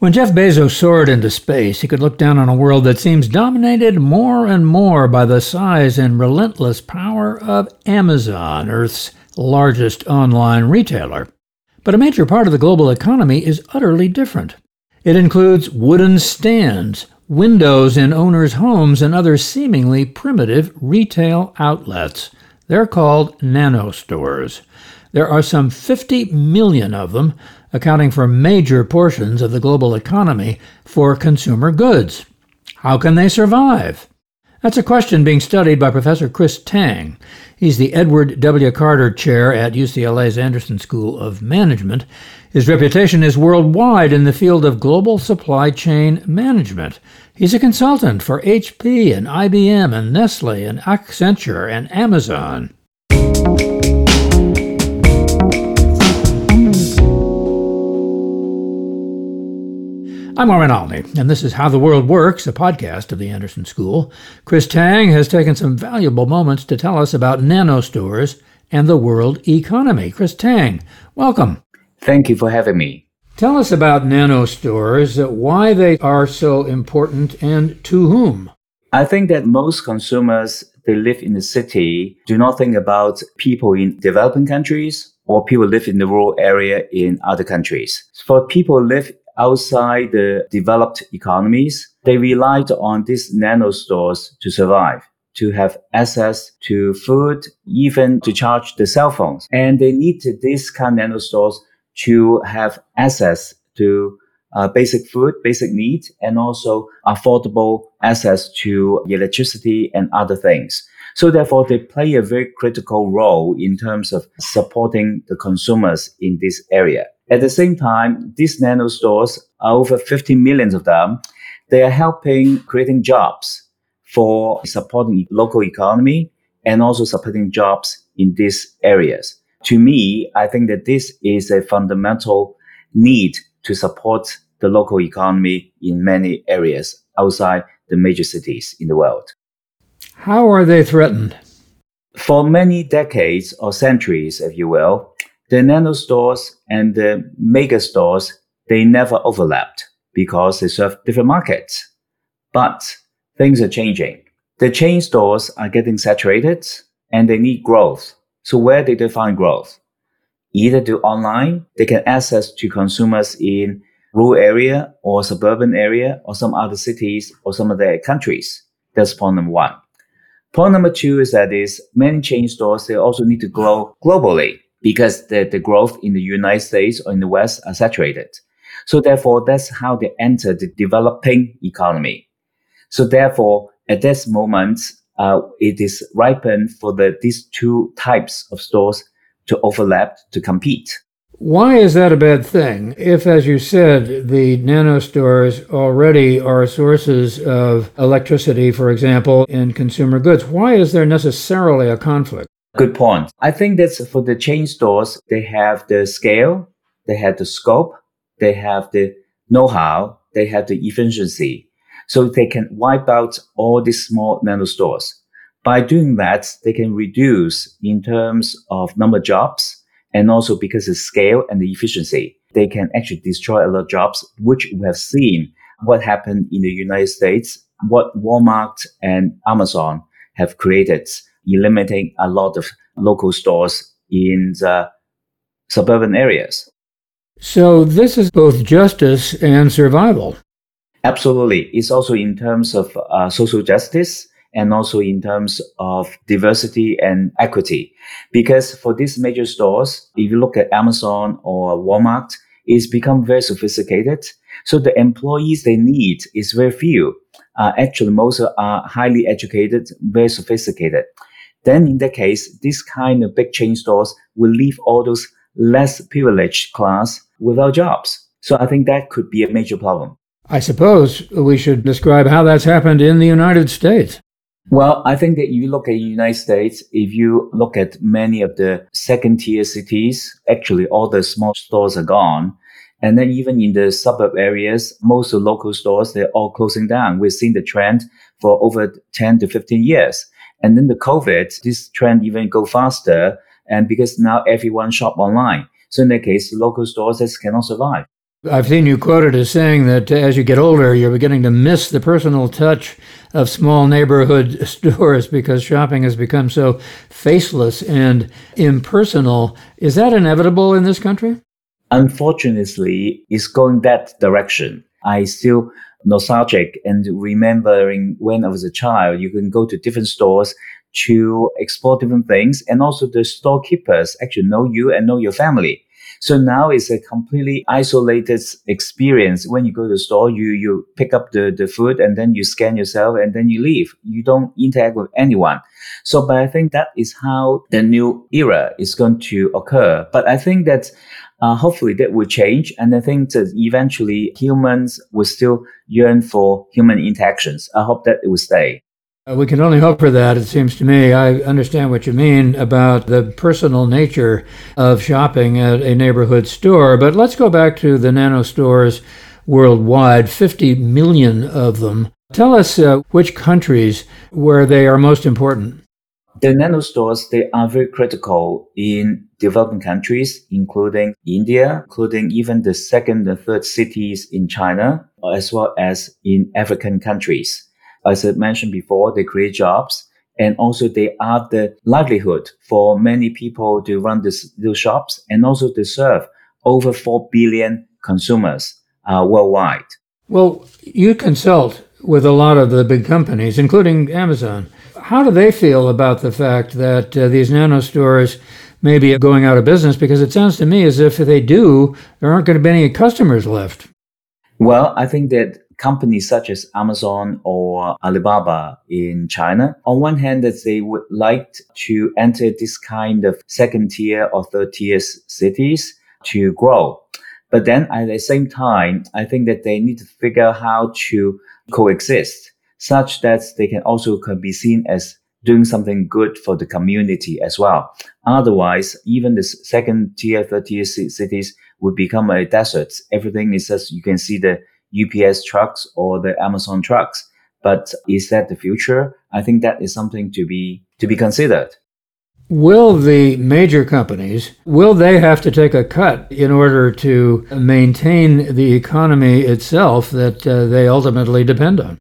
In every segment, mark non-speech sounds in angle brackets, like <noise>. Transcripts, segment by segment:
When Jeff Bezos soared into space, he could look down on a world that seems dominated more and more by the size and relentless power of Amazon, Earth's largest online retailer. But a major part of the global economy is utterly different. It includes wooden stands, windows in owners' homes, and other seemingly primitive retail outlets. They're called nano stores. There are some 50 million of them, accounting for major portions of the global economy for consumer goods. How can they survive? That's a question being studied by Professor Chris Tang. He's the Edward W. Carter Chair at UCLA's Anderson School of Management. His reputation is worldwide in the field of global supply chain management. He's a consultant for HP and IBM and Nestle and Accenture and Amazon. I'm Armin Alney, and this is How the World Works, a podcast of the Anderson School. Chris Tang has taken some valuable moments to tell us about nano stores and the world economy. Chris Tang, welcome. Thank you for having me. Tell us about nano stores, why they are so important, and to whom. I think that most consumers they live in the city do not think about people in developing countries or people live in the rural area in other countries. For people live outside the developed economies, they relied on these nano stores to survive, to have access to food, even to charge the cell phones. And they need these kind of nano stores to have access to uh, basic food, basic needs, and also affordable access to electricity and other things. So therefore, they play a very critical role in terms of supporting the consumers in this area. At the same time, these nano stores are over 50 millions of them. They are helping creating jobs for supporting local economy and also supporting jobs in these areas. To me, I think that this is a fundamental need to support the local economy in many areas outside the major cities in the world. How are they threatened? For many decades or centuries, if you will, the nano stores and the mega stores, they never overlapped because they serve different markets. But things are changing. The chain stores are getting saturated and they need growth. So where did they find growth? Either do online, they can access to consumers in rural area or suburban area or some other cities or some other countries. That's point number one. Point number two is that is many chain stores, they also need to grow globally because the, the growth in the United States or in the West are saturated. So therefore, that's how they enter the developing economy. So therefore, at this moment, uh, it is ripened for the, these two types of stores to overlap to compete. Why is that a bad thing? If, as you said, the nano stores already are sources of electricity, for example, in consumer goods, why is there necessarily a conflict? Good point. I think that's for the chain stores, they have the scale, they have the scope, they have the know-how, they have the efficiency. So they can wipe out all these small nano stores. By doing that, they can reduce in terms of number of jobs and also because of scale and the efficiency, they can actually destroy a lot of jobs, which we have seen what happened in the United States, what Walmart and Amazon have created eliminating a lot of local stores in the suburban areas. So this is both justice and survival. Absolutely. It's also in terms of uh, social justice and also in terms of diversity and equity. Because for these major stores, if you look at Amazon or Walmart, it's become very sophisticated. So the employees they need is very few. Uh, actually, most are highly educated, very sophisticated then in that case, this kind of big chain stores will leave all those less privileged class without jobs. So I think that could be a major problem. I suppose we should describe how that's happened in the United States. Well, I think that you look at the United States, if you look at many of the second tier cities, actually all the small stores are gone. And then even in the suburb areas, most of the local stores, they're all closing down. We've seen the trend for over 10 to 15 years. And then the COVID, this trend even go faster. And because now everyone shop online. So in that case, local stores cannot survive. I've seen you quoted as saying that as you get older, you're beginning to miss the personal touch of small neighborhood <laughs> stores because shopping has become so faceless and impersonal. Is that inevitable in this country? Unfortunately, it's going that direction. I still nostalgic and remembering when I was a child, you can go to different stores to explore different things. And also the storekeepers actually know you and know your family. So now it's a completely isolated experience. When you go to the store, you, you pick up the, the food and then you scan yourself and then you leave. You don't interact with anyone. So, but I think that is how the new era is going to occur. But I think that uh, hopefully that will change. And I think that eventually humans will still yearn for human interactions. I hope that it will stay. Uh, we can only hope for that, it seems to me. I understand what you mean about the personal nature of shopping at a neighborhood store, but let's go back to the nano stores worldwide 50 million of them. Tell us uh, which countries where they are most important. The nano stores, they are very critical in developing countries, including India, including even the second and third cities in China, as well as in African countries. As I mentioned before, they create jobs and also they are the livelihood for many people to run this, these shops and also to serve over 4 billion consumers uh, worldwide. Well, you consult with a lot of the big companies, including Amazon. How do they feel about the fact that uh, these nano stores may be going out of business? Because it sounds to me as if they do, there aren't going to be any customers left. Well, I think that companies such as Amazon or Alibaba in China, on one hand, that they would like to enter this kind of second tier or third tier cities to grow. But then at the same time, I think that they need to figure out how to coexist such that they can also can be seen as doing something good for the community as well. Otherwise, even the second tier, third tier cities would become a desert. Everything is just, you can see the UPS trucks or the Amazon trucks. But is that the future? I think that is something to be to be considered. Will the major companies will they have to take a cut in order to maintain the economy itself that uh, they ultimately depend on?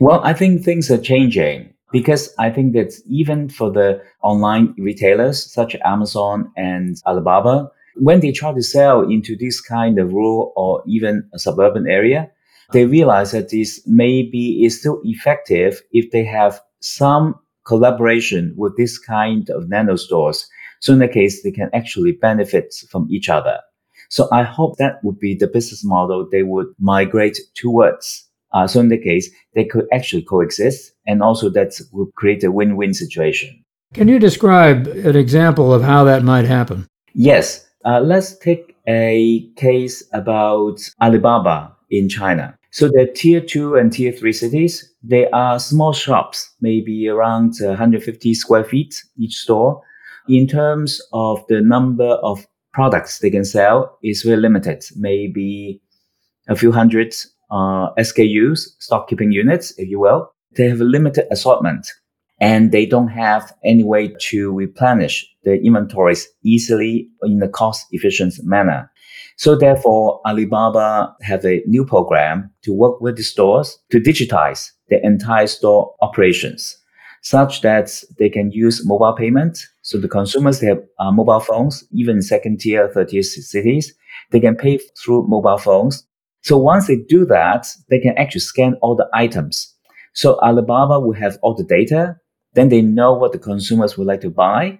Well, I think things are changing because I think that even for the online retailers such as Amazon and Alibaba, when they try to sell into this kind of rural or even a suburban area, they realize that this maybe is still effective if they have some collaboration with this kind of nano stores. So in that case, they can actually benefit from each other. So I hope that would be the business model they would migrate towards. Uh, so in the case, they could actually coexist and also that would create a win-win situation. Can you describe an example of how that might happen? Yes. Uh, let's take a case about Alibaba in China. So the tier two and tier three cities, they are small shops, maybe around 150 square feet each store. In terms of the number of products they can sell is very limited, maybe a few hundred uh, SKUs, stock keeping units, if you will. They have a limited assortment and they don't have any way to replenish the inventories easily in a cost efficient manner. So therefore, Alibaba have a new program to work with the stores to digitize the entire store operations such that they can use mobile payment. So the consumers they have uh, mobile phones, even second tier, third tier cities, they can pay through mobile phones. So once they do that, they can actually scan all the items. So Alibaba will have all the data then they know what the consumers would like to buy.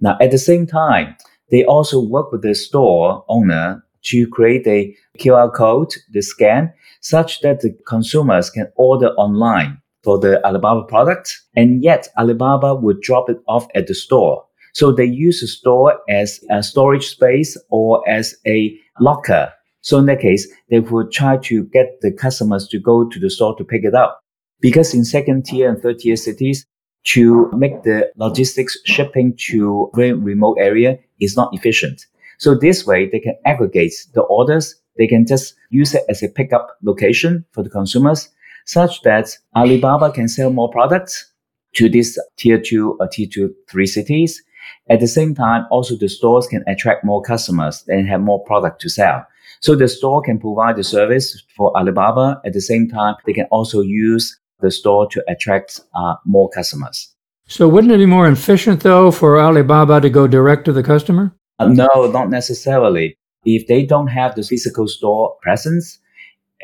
Now, at the same time, they also work with the store owner to create a QR code, the scan, such that the consumers can order online for the Alibaba product. And yet Alibaba would drop it off at the store. So they use the store as a storage space or as a locker. So in that case, they would try to get the customers to go to the store to pick it up. Because in second tier and third tier cities, to make the logistics shipping to very remote area is not efficient. So this way they can aggregate the orders. They can just use it as a pickup location for the consumers such that Alibaba can sell more products to these tier two or tier two, three cities. At the same time, also the stores can attract more customers and have more product to sell. So the store can provide the service for Alibaba. At the same time, they can also use the store to attract uh, more customers. So wouldn't it be more efficient though for Alibaba to go direct to the customer? Uh, no, not necessarily. If they don't have the physical store presence,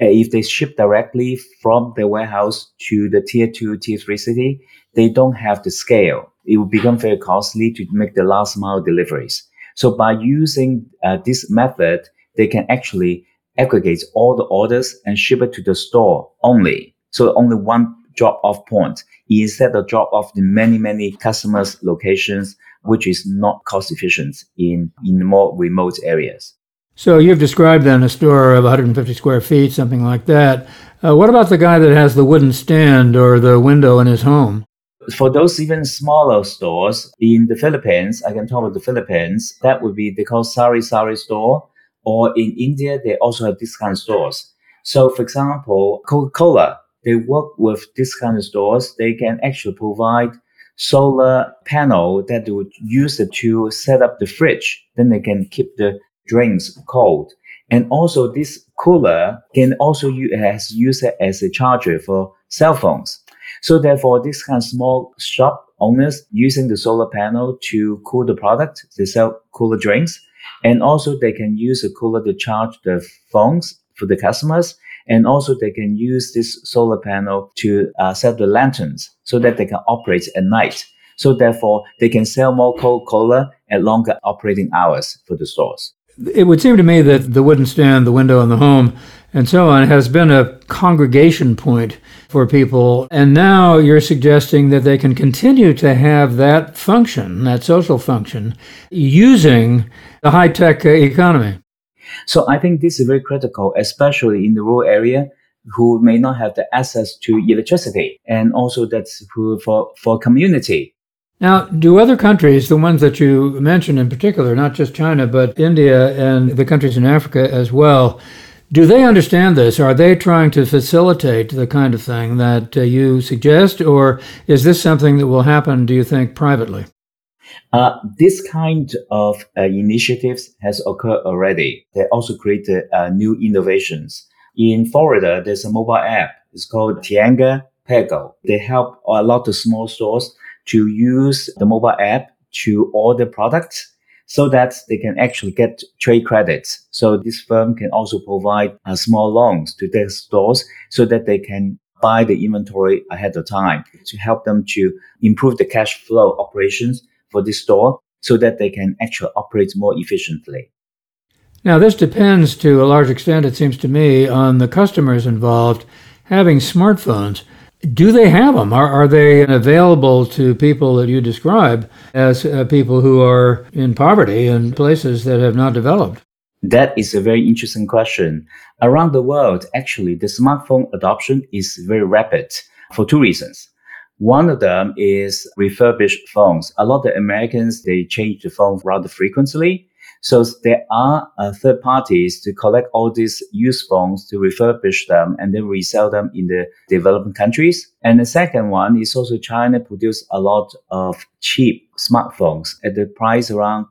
uh, if they ship directly from the warehouse to the tier two, tier three city, they don't have the scale. It will become very costly to make the last mile deliveries. So by using uh, this method, they can actually aggregate all the orders and ship it to the store only. So only one drop off point instead of drop off the many, many customers locations, which is not cost efficient in, in more remote areas. So you've described then a store of 150 square feet, something like that. Uh, what about the guy that has the wooden stand or the window in his home? For those even smaller stores in the Philippines, I can talk about the Philippines, that would be they call Sari Sari store. Or in India, they also have discount stores. So for example, Coca-Cola, they work with discount stores. They can actually provide solar panel that they would use it to set up the fridge. Then they can keep the drinks cold. And also this cooler can also use, has used as a charger for cell phones. So therefore, this kind of small shop owners using the solar panel to cool the product, they sell cooler drinks. And also they can use a cooler to charge the phones for the customers. And also they can use this solar panel to uh, set the lanterns so that they can operate at night. So therefore, they can sell more Coca-Cola at longer operating hours for the stores it would seem to me that the wooden stand, the window in the home, and so on has been a congregation point for people. And now you're suggesting that they can continue to have that function, that social function, using the high tech economy. So I think this is very critical, especially in the rural area who may not have the access to electricity and also that's for, for community now, do other countries, the ones that you mentioned in particular, not just China, but India and the countries in Africa as well, do they understand this? Are they trying to facilitate the kind of thing that uh, you suggest, or is this something that will happen, do you think, privately? Uh, this kind of uh, initiatives has occurred already. They also created uh, new innovations. In Florida, there's a mobile app. It's called Tienda Pago. They help a lot of small stores to use the mobile app to order products so that they can actually get trade credits. So this firm can also provide uh, small loans to their stores so that they can buy the inventory ahead of time to help them to improve the cash flow operations for this store so that they can actually operate more efficiently. Now, this depends to a large extent, it seems to me, on the customers involved having smartphones. Do they have them? Are, are they available to people that you describe as uh, people who are in poverty in places that have not developed? That is a very interesting question. Around the world, actually, the smartphone adoption is very rapid for two reasons. One of them is refurbished phones. A lot of Americans, they change the phone rather frequently. So there are uh, third parties to collect all these used phones to refurbish them and then resell them in the developing countries. And the second one is also China produce a lot of cheap smartphones at the price around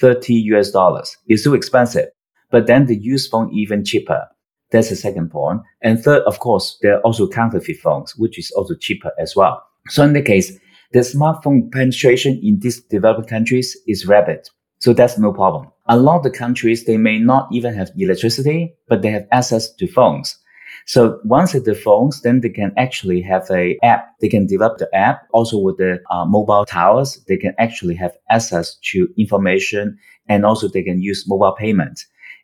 30 US dollars. It's too expensive. But then the used phone even cheaper. That's the second point. And third, of course, there are also counterfeit phones, which is also cheaper as well. So in the case, the smartphone penetration in these developing countries is rapid. So that's no problem. A lot of the countries, they may not even have electricity, but they have access to phones. So once at the phones, then they can actually have a app. They can develop the app also with the uh, mobile towers. They can actually have access to information and also they can use mobile payment.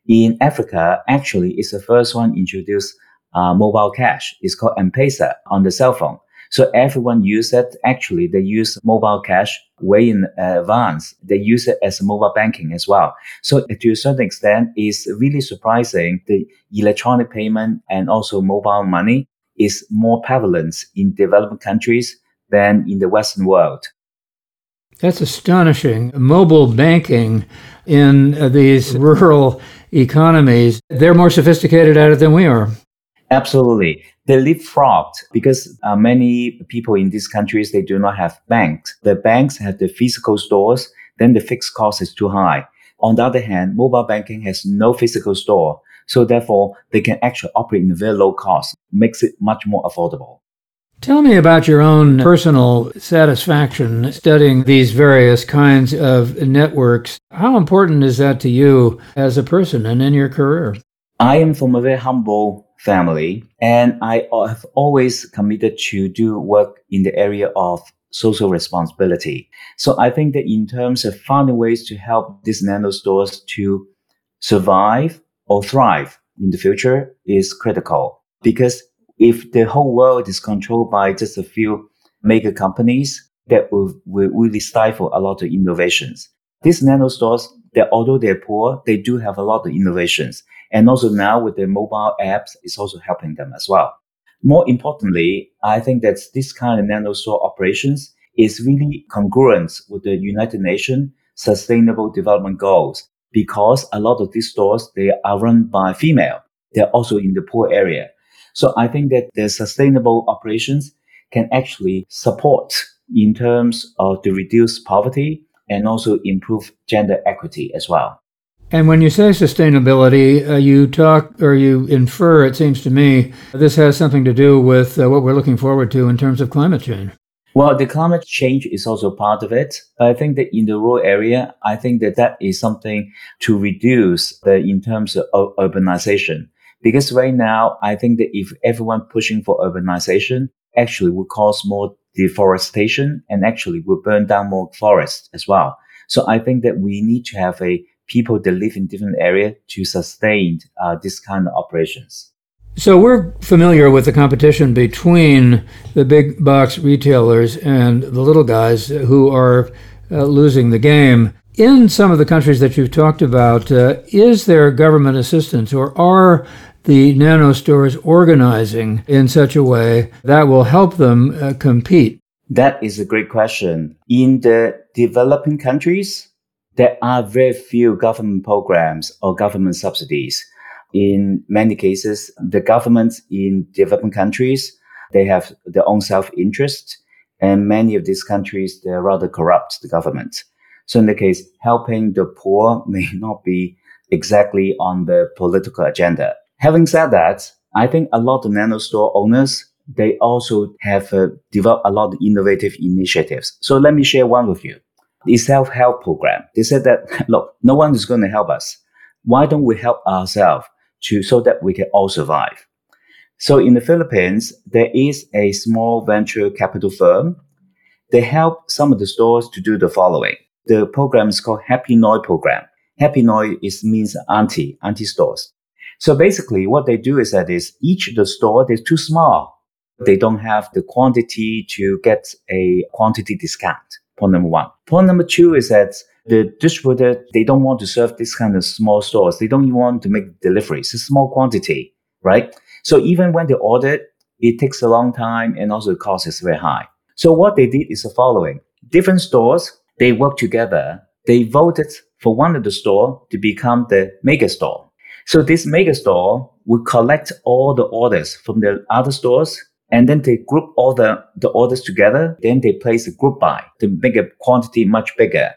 In Africa, actually, it's the first one introduced uh, mobile cash. It's called M-Pesa on the cell phone. So everyone use it. Actually, they use mobile cash way in advance. They use it as mobile banking as well. So to a certain extent, it's really surprising. The electronic payment and also mobile money is more prevalent in developing countries than in the Western world. That's astonishing. Mobile banking in uh, these rural economies, they're more sophisticated at it than we are. Absolutely. They leapfrogged because uh, many people in these countries, they do not have banks. The banks have the physical stores, then the fixed cost is too high. On the other hand, mobile banking has no physical store. So therefore, they can actually operate in a very low cost, makes it much more affordable. Tell me about your own personal satisfaction studying these various kinds of networks. How important is that to you as a person and in your career? I am from a very humble family, and I have always committed to do work in the area of social responsibility. So I think that in terms of finding ways to help these nano stores to survive or thrive in the future is critical because if the whole world is controlled by just a few mega companies, that will, will really stifle a lot of innovations. These nano stores, that although they're poor, they do have a lot of innovations. And also now with the mobile apps, it's also helping them as well. More importantly, I think that this kind of nano store operations is really congruent with the United Nations Sustainable Development Goals because a lot of these stores, they are run by female. They're also in the poor area. So I think that the sustainable operations can actually support in terms of to reduce poverty and also improve gender equity as well. And when you say sustainability, uh, you talk or you infer, it seems to me, this has something to do with uh, what we're looking forward to in terms of climate change. Well, the climate change is also part of it. But I think that in the rural area, I think that that is something to reduce the, in terms of urbanization. Because right now, I think that if everyone pushing for urbanization actually will cause more deforestation and actually will burn down more forests as well. So I think that we need to have a people that live in different area to sustain uh, this kind of operations. So we're familiar with the competition between the big box retailers and the little guys who are uh, losing the game. In some of the countries that you've talked about, uh, is there government assistance or are the nano stores organizing in such a way that will help them uh, compete? That is a great question. In the developing countries, there are very few government programs or government subsidies. In many cases, the governments in developing countries, they have their own self-interest and many of these countries, they're rather corrupt, the government. So in the case, helping the poor <laughs> may not be exactly on the political agenda. Having said that, I think a lot of nano store owners, they also have uh, developed a lot of innovative initiatives. So let me share one with you. The self-help program. They said that, <laughs> look, no one is going to help us. Why don't we help ourselves to, so that we can all survive? So in the Philippines, there is a small venture capital firm. They help some of the stores to do the following. The program is called Hapinoy program. Hapinoy is means auntie, auntie stores. So basically what they do is that is each of the store they're too small. They don't have the quantity to get a quantity discount. Point number one. Point number two is that the distributor, they don't want to serve this kind of small stores. They don't even want to make deliveries. It's a small quantity, right? So even when they order it, takes a long time and also the cost is very high. So what they did is the following. Different stores, they work together. They voted for one of the store to become the mega store. So this mega store will collect all the orders from the other stores and then they group all the, the orders together. Then they place a group buy to make a quantity much bigger.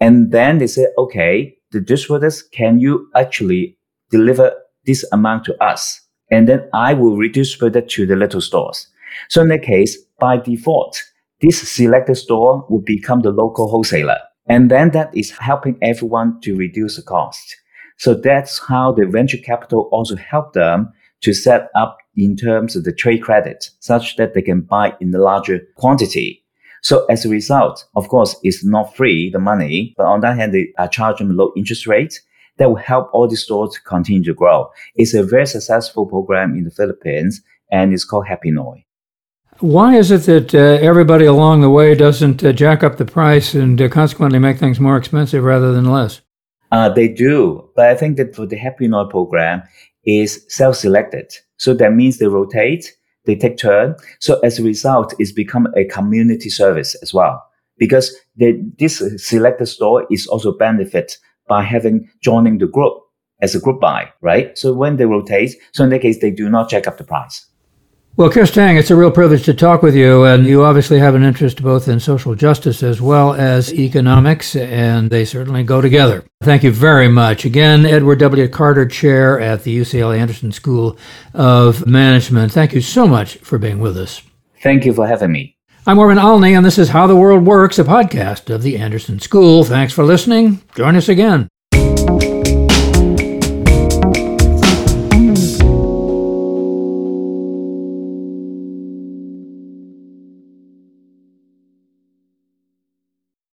And then they say, okay, the distributors, can you actually deliver this amount to us? And then I will redistribute it to the little stores. So in that case, by default, this selected store will become the local wholesaler. And then that is helping everyone to reduce the cost. So that's how the venture capital also helped them to set up in terms of the trade credit such that they can buy in the larger quantity. So as a result, of course, it's not free, the money, but on that hand, they are charging low interest rate that will help all the stores to continue to grow. It's a very successful program in the Philippines and it's called Hapinoy. Why is it that uh, everybody along the way doesn't uh, jack up the price and uh, consequently make things more expensive rather than less? Uh, they do, but I think that for the Hapinoy program is self-selected. So that means they rotate, they take turn. So as a result, it's become a community service as well. Because they, this selected store is also benefit by having joining the group as a group buy, right? So when they rotate, so in that case, they do not jack up the price. Well, Chris Tang, it's a real privilege to talk with you. And you obviously have an interest both in social justice as well as economics, and they certainly go together. Thank you very much. Again, Edward W. Carter Chair at the UCLA Anderson School of Management. Thank you so much for being with us. Thank you for having me. I'm Orvin Olney, and this is How the World Works, a podcast of the Anderson School. Thanks for listening. Join us again.